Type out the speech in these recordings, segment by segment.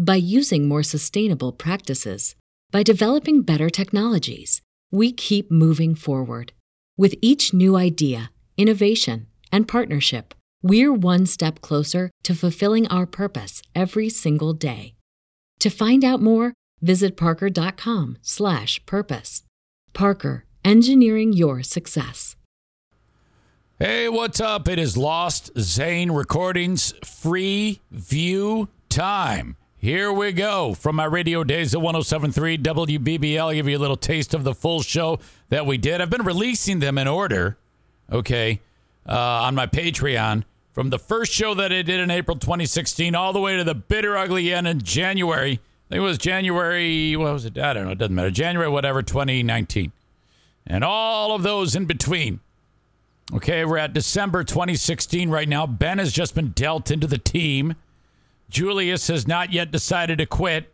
by using more sustainable practices, by developing better technologies. We keep moving forward. With each new idea, innovation, and partnership, we're one step closer to fulfilling our purpose every single day. To find out more, visit parker.com/purpose. Parker, engineering your success. Hey, what's up? It is Lost Zane Recordings free view time. Here we go from my radio days at 1073 WBBL. Give you a little taste of the full show that we did. I've been releasing them in order, okay, uh, on my Patreon from the first show that I did in April 2016 all the way to the bitter ugly end in January. I think it was January, what was it? I don't know. It doesn't matter. January, whatever, 2019. And all of those in between. Okay, we're at December 2016 right now. Ben has just been dealt into the team. Julius has not yet decided to quit.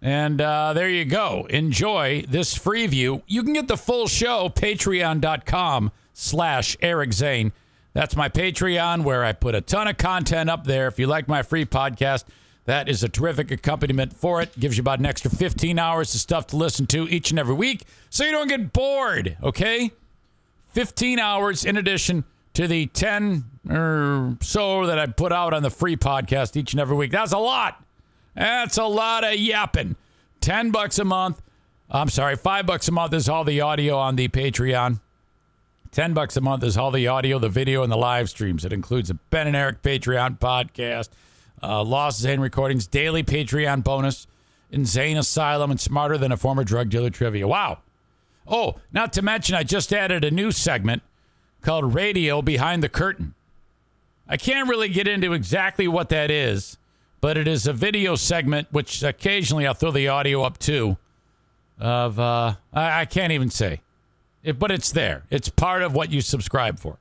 And uh, there you go. Enjoy this free view. You can get the full show, patreon.com slash Eric Zane. That's my Patreon where I put a ton of content up there. If you like my free podcast, that is a terrific accompaniment for it. Gives you about an extra 15 hours of stuff to listen to each and every week so you don't get bored, okay? 15 hours in addition to the 10 or so that I put out on the free podcast each and every week. That's a lot. That's a lot of yapping. 10 bucks a month. I'm sorry, 5 bucks a month is all the audio on the Patreon. 10 bucks a month is all the audio, the video, and the live streams. It includes a Ben and Eric Patreon podcast, uh, Lost Zane Recordings, daily Patreon bonus, Insane Asylum, and Smarter Than a Former Drug Dealer Trivia. Wow. Oh, not to mention, I just added a new segment called Radio Behind the Curtain. I can't really get into exactly what that is, but it is a video segment, which occasionally I'll throw the audio up too. Of uh, I, I can't even say, it, but it's there. It's part of what you subscribe for,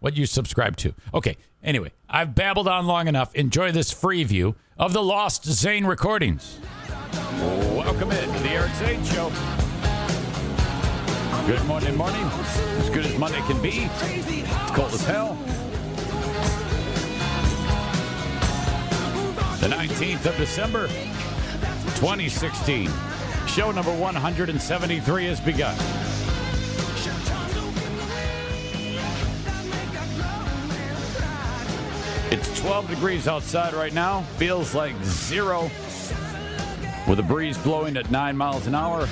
what you subscribe to. Okay. Anyway, I've babbled on long enough. Enjoy this free view of the Lost Zane recordings. Welcome in to the Eric Zane Show. Good morning, morning. As good as Monday can be. It's cold as hell. The 19th of December, 2016. Show number 173 has begun. It's 12 degrees outside right now. Feels like zero. With a breeze blowing at 9 miles an hour.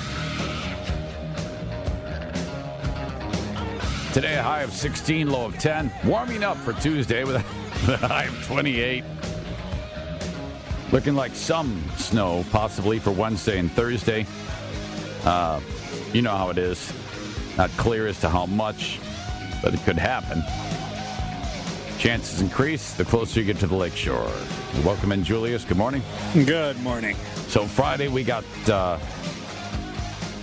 Today, a high of 16, low of 10. Warming up for Tuesday with a, high of 28. Looking like some snow, possibly for Wednesday and Thursday. Uh, you know how it is. Not clear as to how much, but it could happen. Chances increase the closer you get to the lakeshore. Welcome in, Julius. Good morning. Good morning. So Friday we got. Uh,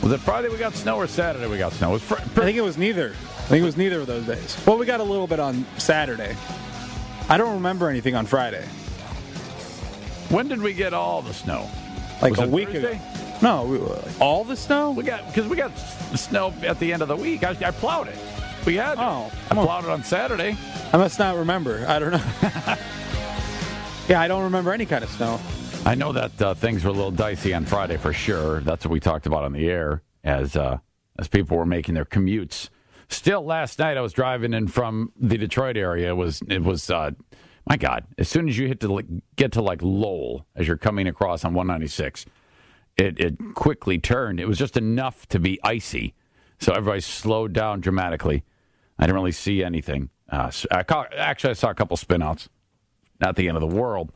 was it Friday we got snow or Saturday we got snow? It was fr- I think it was neither. I think it was neither of those days. Well, we got a little bit on Saturday. I don't remember anything on Friday. when did we get all the snow? Like Was a it week Thursday? ago. No, we, all the snow. We got because we got s- snow at the end of the week. I, I plowed it. We had. it. Oh, I plowed it on Saturday. I must not remember. I don't know. yeah, I don't remember any kind of snow. I know that uh, things were a little dicey on Friday for sure. That's what we talked about on the air as uh, as people were making their commutes Still, last night I was driving in from the Detroit area. It was it was uh, my God? As soon as you hit to like, get to like Lowell as you're coming across on 196, it it quickly turned. It was just enough to be icy, so everybody slowed down dramatically. I didn't really see anything. Uh, s- I ca- actually I saw a couple spinouts. Not the end of the world,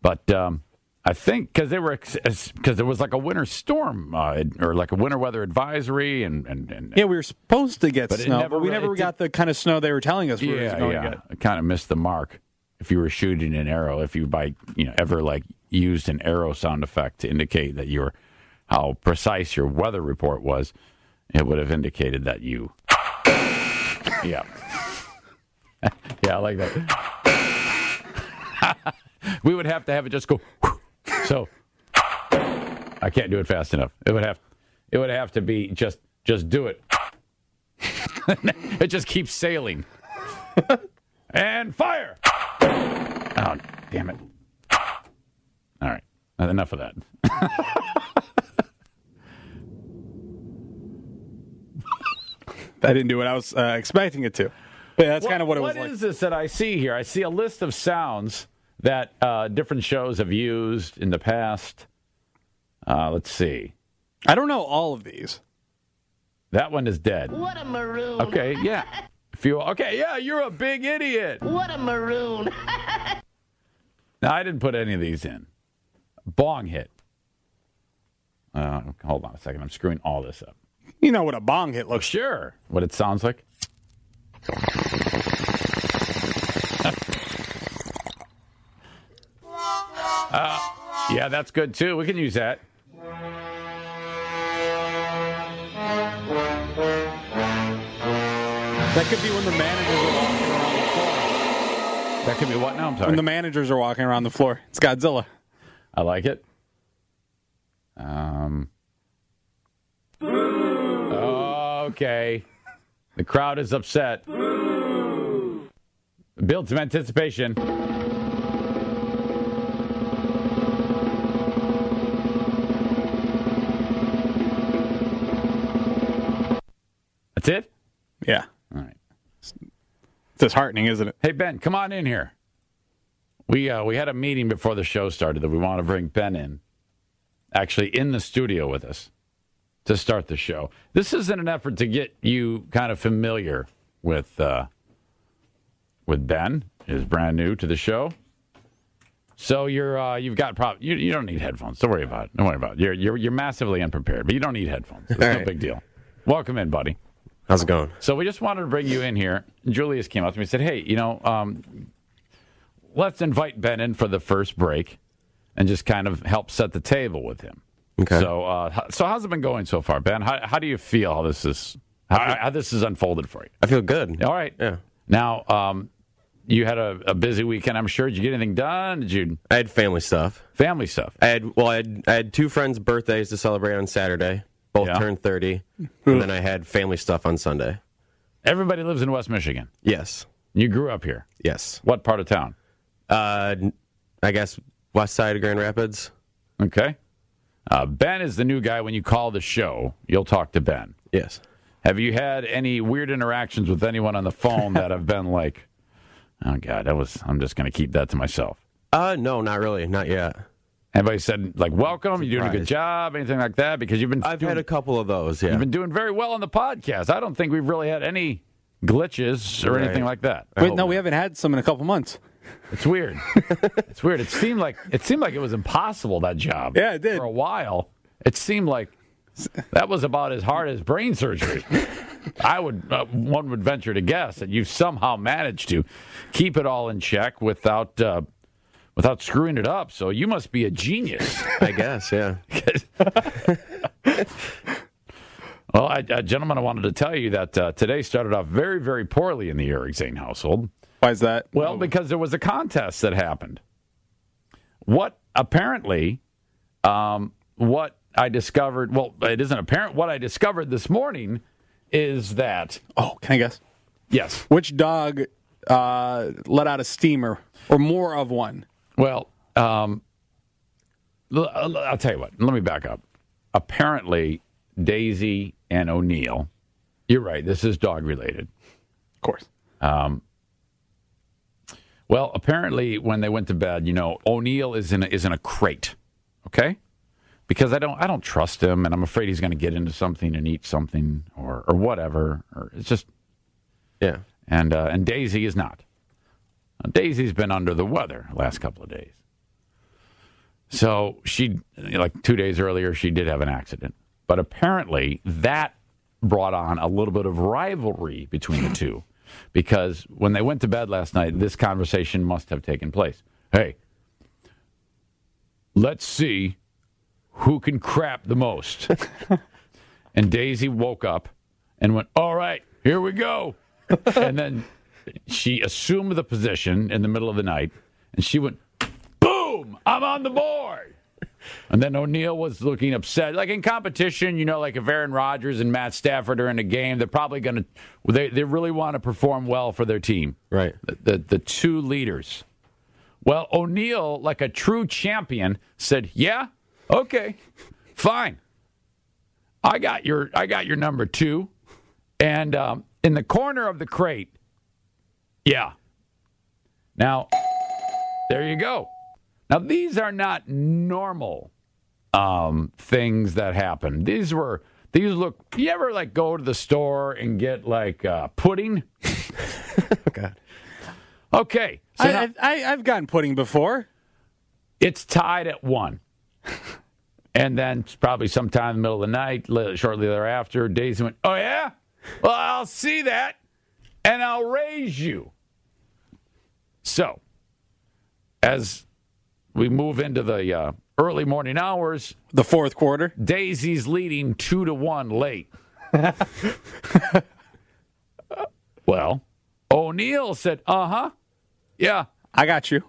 but um, I think because they were because there was like a winter storm uh, or like a winter weather advisory and and, and Yeah, we were supposed to get But snow, never but we never got the kind of snow they were telling us we were yeah, yeah. get. I kind of missed the mark. If you were shooting an arrow, if you by you know ever like used an arrow sound effect to indicate that your how precise your weather report was, it would have indicated that you. yeah. yeah, I like that. we would have to have it just go. So I can't do it fast enough. It would have it would have to be just just do it. it just keeps sailing. and fire. Oh, damn it. All right. Enough of that. I didn't do what I was uh, expecting it to. But that's kind of what it was What like. is this that I see here? I see a list of sounds that uh, different shows have used in the past. Uh, let's see. I don't know all of these. That one is dead. What a maroon. Okay, yeah. If you okay, yeah, you're a big idiot. What a maroon. Now, I didn't put any of these in. Bong hit. Uh, hold on a second. I'm screwing all this up. You know what a bong hit looks Sure. What it sounds like? Yeah, that's good too. We can use that. That could be when the managers are walking around the floor. That could be what now? I'm sorry. When the managers are walking around the floor. It's Godzilla. I like it. Um. Okay. The crowd is upset. Build some anticipation. That's it? Yeah. All right. It's disheartening, isn't it? Hey Ben, come on in here. We uh, we had a meeting before the show started that we want to bring Ben in, actually in the studio with us to start the show. This is in an effort to get you kind of familiar with uh, with Ben. Is brand new to the show, so you're uh, you've got prop. You, you don't need headphones. Don't worry about it. Don't worry about it. You're you're you're massively unprepared, but you don't need headphones. It's All no right. big deal. Welcome in, buddy. How's it going? So we just wanted to bring you in here. Julius came up to me and said, "Hey, you know, um, let's invite Ben in for the first break, and just kind of help set the table with him." Okay. So, uh, so how's it been going so far, Ben? How, how do you feel how this is how, how this is unfolded for you? I feel good. All right. Yeah. Now, um, you had a, a busy weekend. I'm sure. Did you get anything done? Did you I had family stuff. family stuff? I had well, I had, I had two friends' birthdays to celebrate on Saturday. Both Yeah. turned thirty, and then I had family stuff on Sunday. Everybody lives in West Michigan. Yes, You grew up here. yes. What part of town? Uh, I guess west side of Grand Rapids. Okay. Uh, ben is the new guy. When you call the show, you'll talk to Ben. Yes. Have you had any weird interactions with anyone on the phone that have been like, "Oh God, that was"? I'm just going to keep that to myself. Uh, no, not really, not yet. Anybody said like, "Welcome, you're doing a good job," anything like that? Because you've been I've doing, had a couple of those. Yeah. you've been doing very well on the podcast. I don't think we've really had any glitches or Right. anything like that. Wait, no, we haven't had some in a couple months. It's weird. it's weird. It seemed like it seemed like it was impossible that job. Yeah, it did. For a while, it seemed like that was about as hard as brain surgery. I would uh, one would venture to guess that you somehow managed to keep it all in check without uh, without screwing it up. So you must be a genius. I guess. Yeah. well, I, uh, gentlemen, I wanted to tell you that uh, today started off very, very poorly in the Eric Zane household. Why is that? Well, because there was a contest that happened. What apparently, um, what I discovered, well, it isn't apparent. What I discovered this morning is that, Oh, can I guess? yes, Which dog uh, let out a steamer or more of one? Well, um, I'll tell you what, let me back up. Apparently, Daisy and O'Neil you're right. This is dog related. Of course. Well, apparently, when they went to bed, you know, O'Neil is in a, is in a crate. Okay, because I don't I don't trust him, and I'm afraid he's going to get into something and eat something or or whatever. Or it's just Yeah. and uh, and Daisy is not. Now, Daisy's been under the weather last couple of days. So she, like two days earlier, she did have an accident. But apparently that brought on a little bit of rivalry between the two. Because when they went to bed last night, this conversation must have taken place. Hey, let's see who can crap the most. and Daisy woke up and went, All right, here we go. and then she assumed the position in the middle of the night and she went, Boom, I'm on the board. And then O'Neil was looking upset. Like in competition, you know, like if Aaron Rodgers and Matt Stafford are in a game, they're probably going to, they, they really want to perform well for their team. Right. The, the, the two leaders. Well, O'Neil, like a true champion, said, "Yeah, okay, fine. I got your I got your number two, and um, in the corner of the crate, yeah. Now, there you go. Now these are not normal um, things that happen. These were these look. You ever like go to the store and get like uh, pudding? God. Okay, so now- I, I, I've gotten pudding before. it's tied at one. And then probably sometime in the middle of the night, shortly thereafter, Daisy went, Oh, yeah? Well, I'll see that and I'll raise you. So, as we move into the uh, early morning hours, The fourth quarter. Daisy's leading two to one late. well, O'Neil said, Uh huh. Yeah. I got you.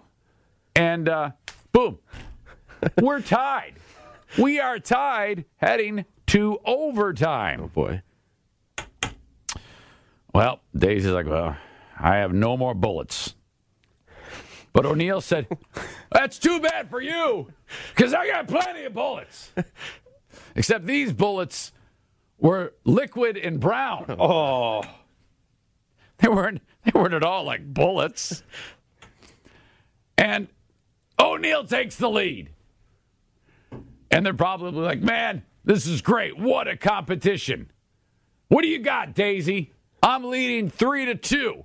and uh, boom, we're tied. We are tied heading to overtime. Oh Boy. Well, Daisy's like, well, I have no more bullets. But O'Neil said, that's too bad for you because I got plenty of bullets. Except these bullets were liquid and brown. Oh, They weren't they weren't at all like bullets. And O'Neil takes the lead. And they're probably like, man, this is great. What a competition. What do you got, Daisy? I'm leading three to two.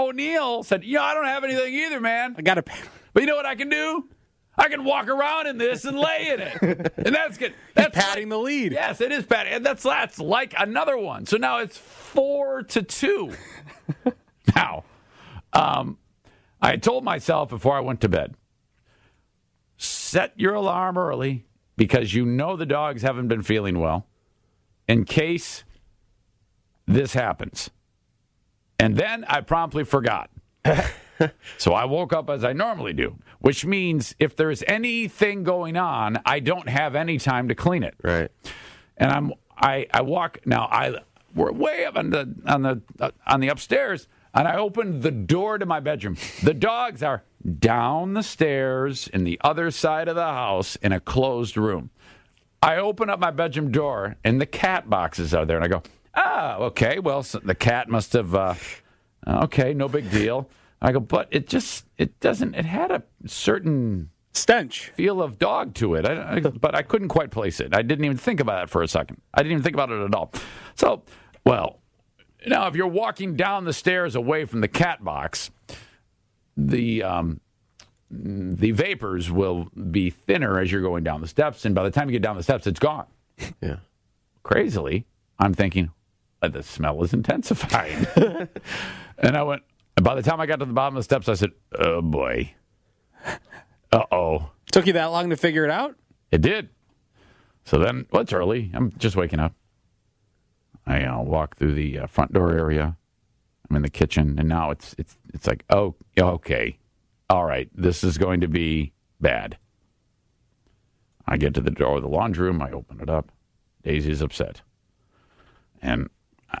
O'Neil said, Yeah, I don't have anything either, man. I got to. But you know what I can do? I can walk around in this and lay in it. And that's good. That's patting the lead. Yes, it is patting. And that's that's like another one. So now it's four to two. now, um, I told myself before I went to bed, set your alarm early because you know the dogs haven't been feeling well in case this happens. And then I promptly forgot. so I woke up as I normally do, which means if there's anything going on, I don't have any time to clean it. Right. And I'm I I walk now I we're way up on the on the uh, on the upstairs and I opened the door to my bedroom. The dogs are down the stairs in the other side of the house in a closed room. I open up my bedroom door and the cat boxes are there and I go, "Ah, okay. Well, so the cat must have uh, okay, no big deal." I go, "But it just it doesn't it had a certain Stench. feel of dog to it. I, I, but I couldn't quite place it. I didn't even think about it for a second. I didn't even think about it at all. So, well, now if you're walking down the stairs away from the cat box, the um, the vapors will be thinner as you're going down the steps, and by the time you get down the steps, it's gone. Yeah. Crazily, I'm thinking "Uh, the smell is intensifying, and I went. By the time I got to the bottom of the steps, I said, "Oh boy, uh oh." Took you that long to figure it out? It did. So then, well, it's early. I'm just waking up. I uh, walk through the uh, front door area. I'm in the kitchen, and now it's it's it's like, oh, okay, all right, this is going to be bad. I get to the door of the laundry room. I open it up. Daisy's upset, and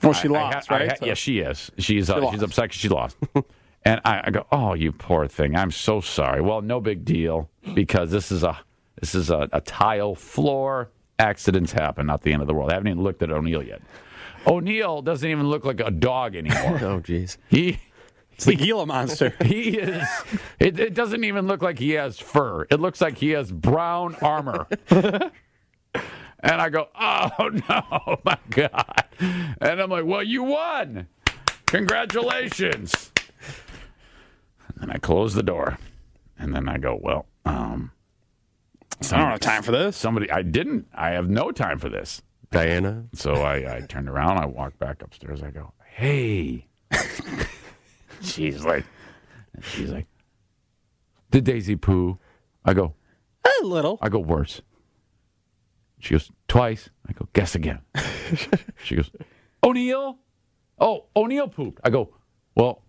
Well, she I- I lost, ha- I right? ha- So- yes, she is. She's uh, she's upset because she lost. and I, I go, "Oh, you poor thing. I'm so sorry." Well, no big deal because this is a this is a, a tile floor. Accidents happen. Not the end of the world. I haven't even looked at O'Neil yet. O'Neil doesn't even look like a dog anymore. Oh, jeez. he It's the Gila monster. he is. It, it doesn't even look like he has fur. It looks like he has brown armor. And I go, oh no, my god! And I'm like, well, you won. Congratulations. And then I close the door, and then I go, well, um, I don't have time for this. somebody. I didn't. I have no time for this. Diana. So I, I turned around, I walked back upstairs, I go, Hey. she's like she's like, Did Daisy poo? I go, A little. I go worse. She goes, Twice. I go, guess again. she goes, O'Neil? Oh, O'Neil pooped. I go, Well,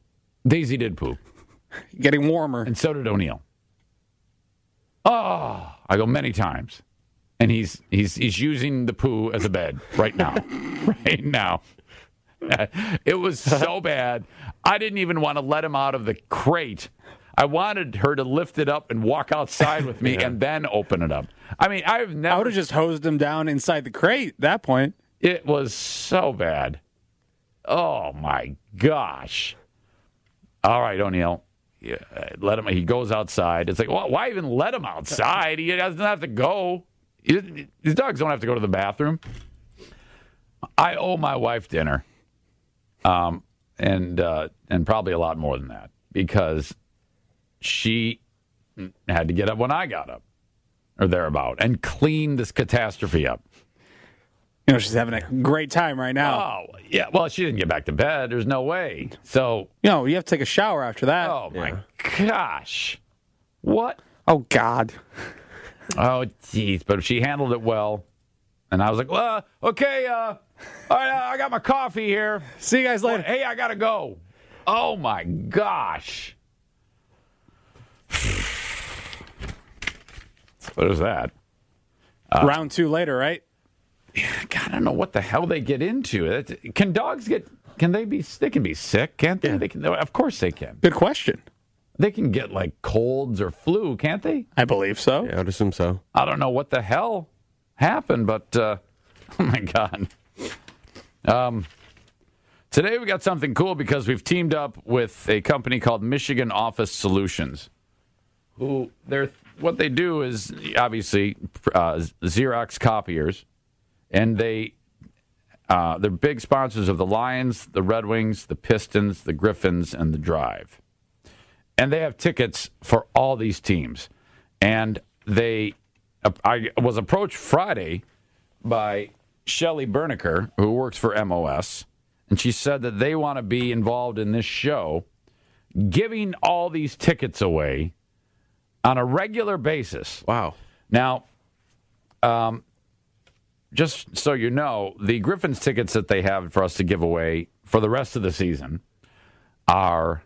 Daisy did poop. Getting warmer. And so did O'Neil. Oh, I go many times. And he's he's he's using the poo as a bed right now. right now. It was so bad. I didn't even want to let him out of the crate. I wanted her to lift it up and walk outside with me and then open it up. I mean, I've never. I would have just hosed him down inside the crate at that point. it was so bad. Oh my gosh. All right, O'Neil. Yeah, let him. He goes outside. It's like, well, why even let him outside? He doesn't have to go. These dogs don't have to go to the bathroom. I owe my wife dinner, um, and uh, and probably a lot more than that because she had to get up when I got up, or thereabout, and clean this catastrophe up. You know, she's having a great time right now. Oh, yeah. Well, she didn't get back to bed. There's no way. So, You know, you have to take a shower after that. oh my gosh. What? Oh, God. Oh, jeez. But she handled it well. And I was like, well, okay, uh, all right, I got my coffee here. See you guys later. Hey, I got to go. Oh my gosh. What is that? Round two later, right? God, I don't know what the hell they get into. It- Can dogs get? Can they be? They can be sick, can't they? They can. Of course they can. Good question. They can get like colds or flu, can't they? I believe so. Yeah, I would assume so. I don't know what the hell happened, but uh, oh my god. Um, today we got something cool because we've teamed up with a company called Michigan Office Solutions. Who they're what they do is obviously uh, Xerox copiers, and they uh, they're big sponsors of the Lions, the Red Wings, the Pistons, the Griffins, and the Drive and they have tickets for all these teams. And they, I was approached Friday by Shelly Bernecker, who works for MOS, and she said that they want to be involved in this show, giving all these tickets away on a regular basis. Wow. Now, um, just so you know, the Griffins tickets that they have for us to give away for the rest of the season are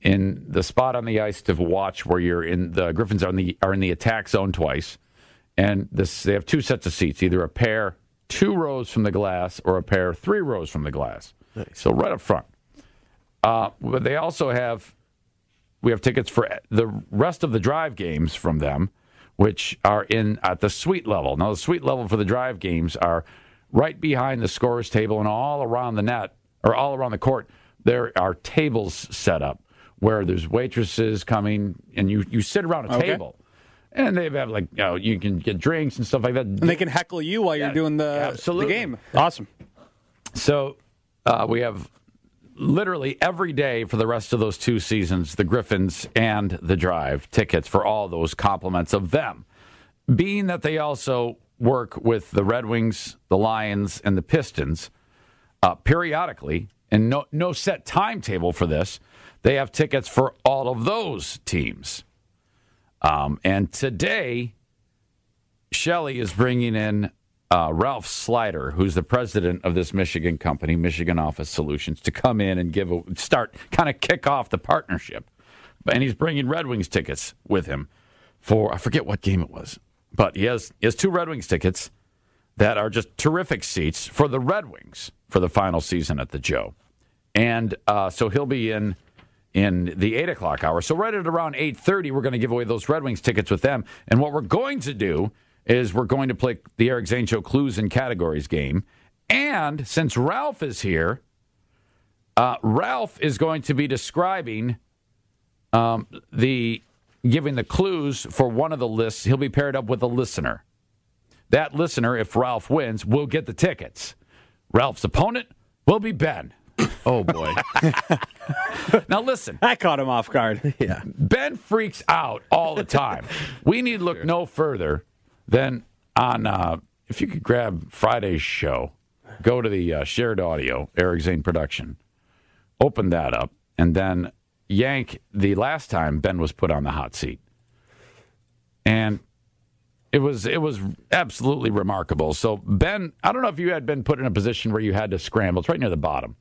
in the spot on the ice to watch where you're in the Griffins are in the are in the attack zone twice, and this they have two sets of seats, either a pair two rows from the glass or a pair three rows from the glass. So right up front. Uh, but they also have we have tickets for the rest of the drive games from them, which are in at the suite level. Now the suite level for the drive games are right behind the scorers table and all around the net or all around the court. There are tables set up where there's waitresses coming and you you sit around a Okay. table. And they have like you know you can get drinks and stuff like that. And they can heckle you while Yeah, you're doing the, the game. Awesome. So uh, we have literally every day for the rest of those two seasons, the Griffins and the Drive tickets for all those compliments of them. Being that they also work with the Red Wings, the Lions, and the Pistons uh, periodically, and no no set timetable for this, they have tickets for all of those teams. Um, and today, Shelly is bringing in uh, Ralph Slider, who's the president of this Michigan company, Michigan Office Solutions, to come in and give a start, kind of kick off the partnership. And he's bringing Red Wings tickets with him for I forget what game it was, but he has he has two Red Wings tickets that are just terrific seats for the Red Wings for the final season at the Joe, and uh, so he'll be in in the eight o'clock hour. So right at around eight thirty, we're going to give away those Red Wings tickets with them. And what we're going to do is we're going to play the Eric Zane Show Clues and Categories game. And since Ralph is here, uh, Ralph is going to be describing um, the giving the clues for one of the lists. He'll be paired up with a listener. That listener, if Ralph wins, will get the tickets. Ralph's opponent will be Ben. Oh boy. Now listen. I caught him off guard. yeah. Ben freaks out all the time. we need to look no further than on, uh, if you could grab Friday's show, go to the uh, shared audio, Eric Zane production, open that up, and then yank the last time Ben was put on the hot seat. And it was it was absolutely remarkable. So Ben, I don't know if you had been put in a position where you had to scramble. It's right near the bottom,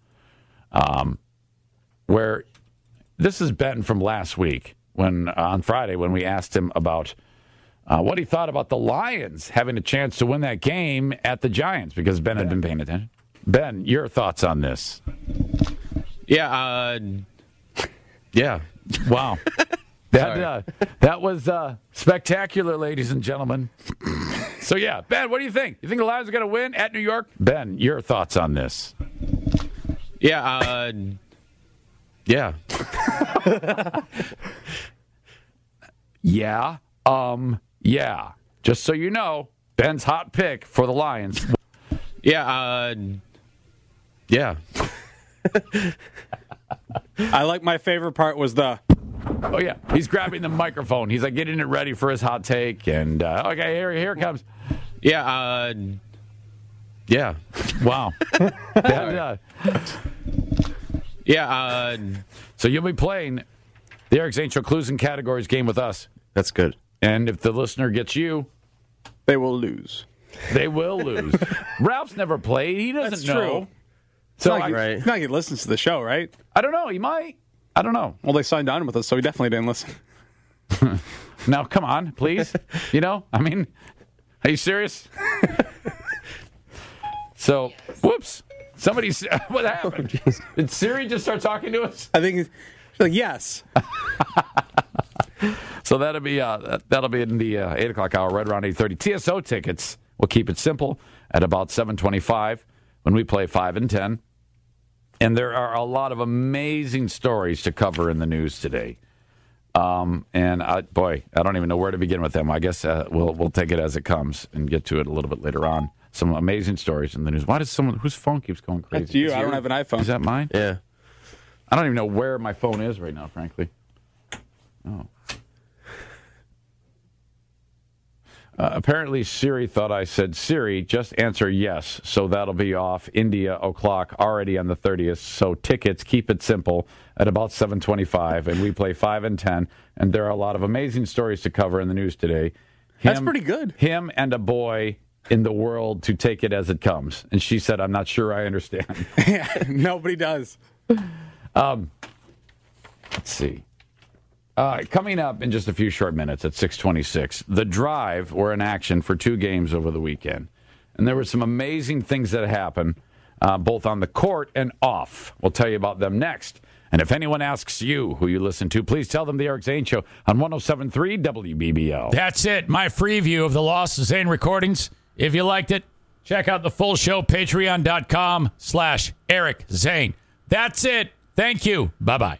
um, where this is Ben from last week when uh, on Friday when we asked him about uh, what he thought about the Lions having a chance to win that game at the Giants because Ben had been paying attention. Ben, your thoughts on this? Yeah. Uh, Yeah, wow. That uh, that was uh, spectacular, ladies and gentlemen. so yeah, Ben, what do you think? You think the Lions are going to win at New York? Ben, your thoughts on this? yeah. Uh, yeah. Yeah, um, yeah. Just so you know, Ben's hot pick for the Lions. Yeah. Uh, yeah. I like my favorite part was the Oh yeah, he's grabbing the microphone. He's like getting it ready for his hot take. And uh, okay, here here it comes. Yeah. Uh, yeah. Wow. That, uh, Yeah. Uh, so you'll be playing the Eric Zane Clues and Categories game with us. that's good. And if the listener gets you, they will lose. they will lose. Ralph's never played. He doesn't That's know. true. So It's not, I, like, Right. it's not like he listens to the show, right? I don't know. He might. I don't know. Well, they signed on with us, so he definitely didn't listen. Now, come on, please. you know, I mean, are you serious? so, whoops. Somebody, what happened? Did Siri just start talking to us? I think he's like, yes. So that'll be uh, that- that'll be in the uh, eight o'clock hour, right around eight thirty. TSO tickets. We'll keep it simple at about seven twenty-five when we play five and ten. And there are a lot of amazing stories to cover in the news today. Um, and I, boy, I don't even know where to begin with them. I guess uh, we'll we'll take it as it comes and get to it a little bit later on. Some amazing stories in the news. Why does someone whose phone keeps going crazy? That's you. Is I don't have an iPhone. Is that mine? Yeah. I don't even know where my phone is right now, frankly. Oh. Uh, apparently, Siri thought I said, Siri, just answer yes. So that'll be off India o'clock already on the 30th. So tickets, keep it simple at about 725. And we play 5 and 10. And there are a lot of amazing stories to cover in the news today. That's pretty good. Him and a boy in the world to take it as it comes. And she said, I'm not sure I understand. yeah, nobody does. Um, let's see. Uh, coming up in just a few short minutes at 626, the drive were in action for two games over the weekend. And there were some amazing things that happened, uh, both on the court and off. We'll tell you about them next. And if anyone asks you who you listen to, please tell them the Eric Zane Show on 1073 WBBL. That's it. My free view of the Lost Zane recordings. If you liked it, check out the full show, patreon.com slash Eric Zane. That's it. Thank you. Bye bye.